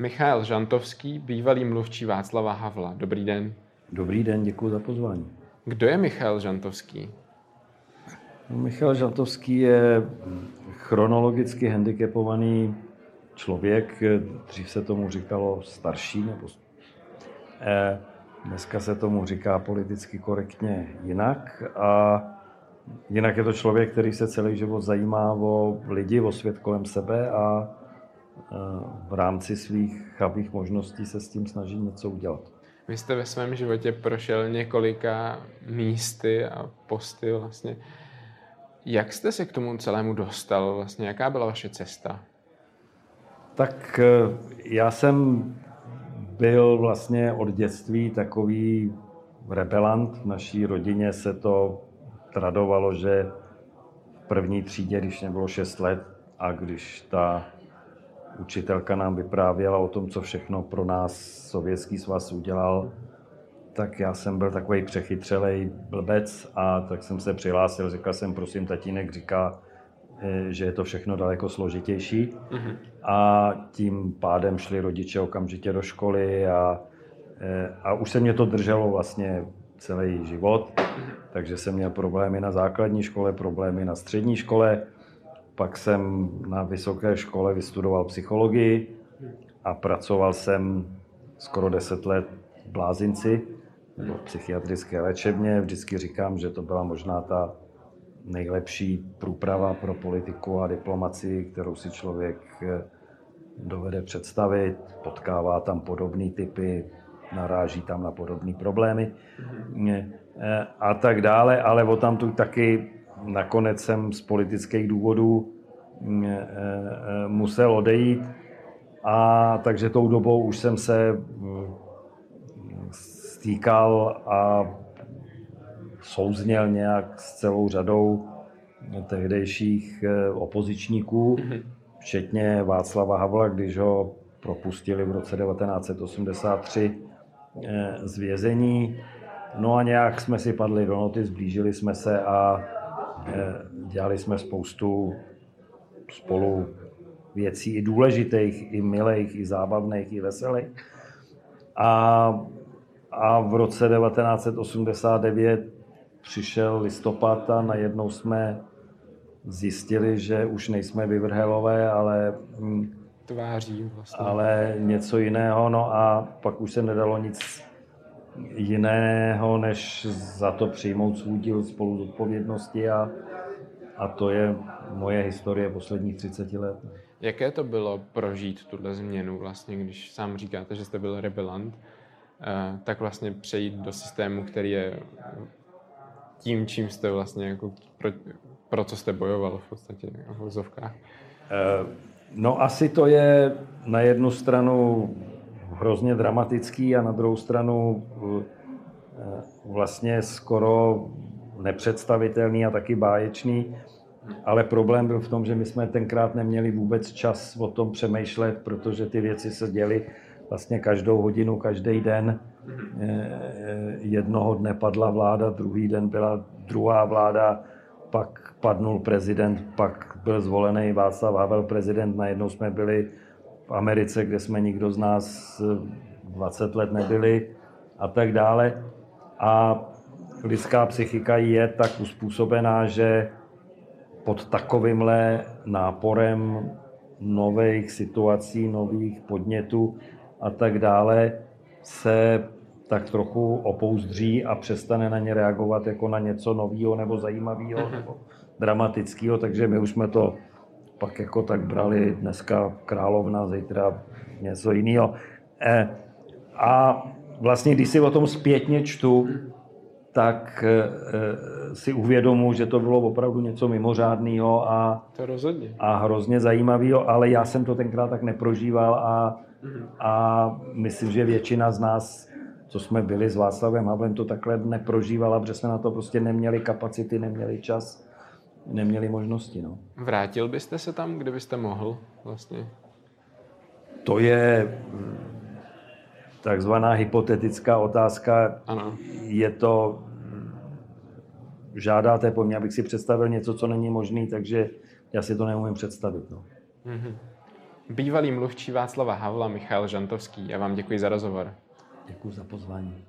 Michal Žantovský, bývalý mluvčí Václava Havla. Dobrý den. Dobrý den, děkuji za pozvání. Kdo je Michal Žantovský? No, Michal Žantovský je chronologicky handicapovaný člověk, dřív se tomu říkalo starší, nebo eh, dneska se tomu říká politicky korektně jinak. A jinak je to člověk, který se celý život zajímá o lidi, o svět kolem sebe a v rámci svých chabých možností se s tím snaží něco udělat. Vy jste ve svém životě prošel několika místy a posty vlastně. Jak jste se k tomu celému dostal? Vlastně jaká byla vaše cesta? Tak eh, já jsem byl vlastně od dětství takový rebelant. V naší rodině se to tradovalo, že v první třídě, když mě bylo 6 let a když ta učitelka nám vyprávěla o tom, co všechno pro nás Sovětský svaz udělal, tak já jsem byl takový přechytřelej blbec a tak jsem se přihlásil, říkal jsem, prosím, tatínek říká, eh, že je to všechno daleko složitější. Mm-hmm. A tím pádem šli rodiče okamžitě do školy a, eh, a už se mě to drželo vlastně celý život. Mm-hmm. Takže jsem měl problémy na základní škole, problémy na střední škole pak jsem na vysoké škole vystudoval psychologii a pracoval jsem skoro 10 let v Blázinci, nebo psychiatrické léčebně. Vždycky říkám, že to byla možná ta nejlepší průprava pro politiku a diplomaci, kterou si člověk eh, dovede představit. Potkává tam podobné typy, naráží tam na podobné problémy eh, a tak dále, ale o tam tu taky nakonec jsem z politických důvodů mm, e, e, musel odejít a takže tou dobou už jsem se mm, stýkal a souzněl nějak s celou řadou tehdejších e, opozičníků, mhm. včetně Václava Havla, když ho propustili v roce 1983 z vězení. No a nějak jsme si padli do noty, zblížili jsme se a dělali jsme spoustu spolu věcí i důležitých, i milých, i zábavných, i veselých. A, a v roce 1989 přišel listopad a najednou jsme zjistili, že už nejsme vyvrhelové, ale hm, tváří vlastně. Ale něco jiného, no a pak už se nedalo nic jiného, než za to přijmout svůj díl spolu odpovědnosti a, a to je moje historie posledních 30 let. Jaké to bylo prožít tuhle změnu vlastně, když sám říkáte, že jste byl rebelant, eh, tak vlastně přejít do systému, který je tím, čím jste vlastně jako pro, pro co jste bojoval v podstatě v vozovkách? Eh, no asi to je na jednu stranu hrozně dramatický a na druhou stranu eh, vlastně skoro nepředstavitelný a taky báječný. Ale problém byl v tom, že my jsme tenkrát neměli vůbec čas o tom přemýšlet, protože ty věci se děly vlastně každou hodinu, každý den. Eh, jednoho dne padla vláda, druhý den byla druhá vláda, pak padnul prezident, pak byl zvolený Václav Havel prezident, najednou jsme byli v Americe, kde jsme nikdo z nás 20 let nebyli a tak dále. A lidská psychika je tak uspůsobená, že pod takovýmhle náporem nových situací, nových podnětů a tak dále se tak trochu opouzdří a přestane na ně reagovat jako na něco nového nebo zajímavého nebo dramatického, takže my už jsme to pak jako tak brali dneska královna, zítra něco jiného. E, a vlastně, když si o tom zpětně čtu, tak e, e si uvědomu, že to bylo opravdu něco mimořádného a, a hrozně zajímavého, ale já jsem to tenkrát tak neprožíval a, a myslím, že většina z nás, co jsme byli s Václavem Havlem, to takhle neprožívala, protože jsme na to prostě neměli kapacity, neměli čas neměli možnosti. No. Vrátil byste se tam, kdybyste mohl vlastně? To je mm, takzvaná hypotetická otázka. Ano. Je to, mm, žádáte po mně, abych si představil něco, co není možné, takže já si to neumím představit. No. Mm-hmm. bývalý mluvčí Václava Havla Michal Žantovský. Já vám děkuji za rozhovor. Děkuji za pozvání.